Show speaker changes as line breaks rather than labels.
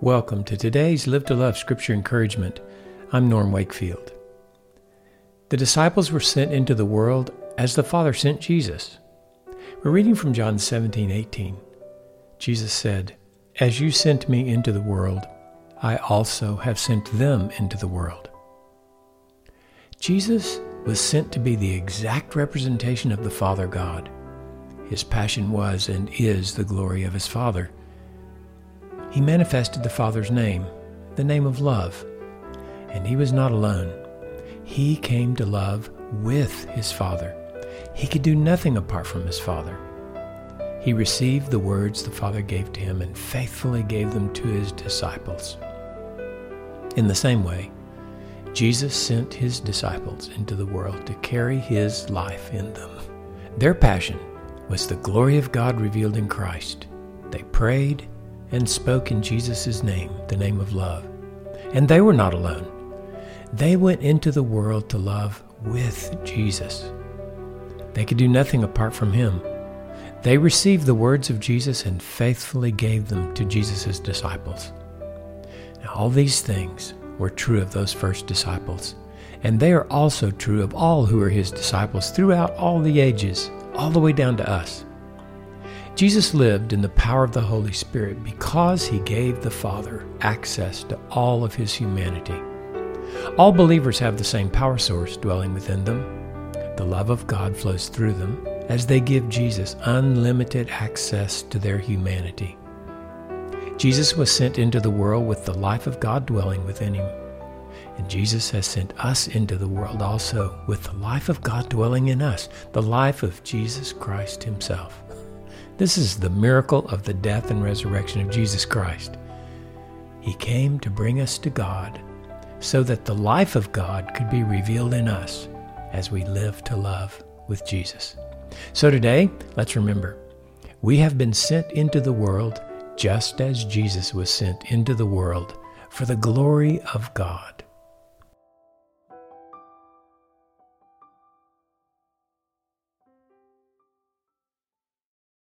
Welcome to today's Live to Love Scripture Encouragement. I'm Norm Wakefield. The disciples were sent into the world as the Father sent Jesus. We're reading from John 17, 18. Jesus said, As you sent me into the world, I also have sent them into the world. Jesus was sent to be the exact representation of the Father God. His passion was and is the glory of his Father. He manifested the Father's name, the name of love. And he was not alone. He came to love with his Father. He could do nothing apart from his Father. He received the words the Father gave to him and faithfully gave them to his disciples. In the same way, Jesus sent his disciples into the world to carry his life in them. Their passion was the glory of God revealed in Christ. They prayed, and spoke in Jesus' name, the name of love. And they were not alone. They went into the world to love with Jesus. They could do nothing apart from him. They received the words of Jesus and faithfully gave them to Jesus' disciples. Now, all these things were true of those first disciples, and they are also true of all who are his disciples throughout all the ages, all the way down to us. Jesus lived in the power of the Holy Spirit because he gave the Father access to all of his humanity. All believers have the same power source dwelling within them. The love of God flows through them as they give Jesus unlimited access to their humanity. Jesus was sent into the world with the life of God dwelling within him. And Jesus has sent us into the world also with the life of God dwelling in us, the life of Jesus Christ Himself. This is the miracle of the death and resurrection of Jesus Christ. He came to bring us to God so that the life of God could be revealed in us as we live to love with Jesus. So today, let's remember we have been sent into the world just as Jesus was sent into the world for the glory of God.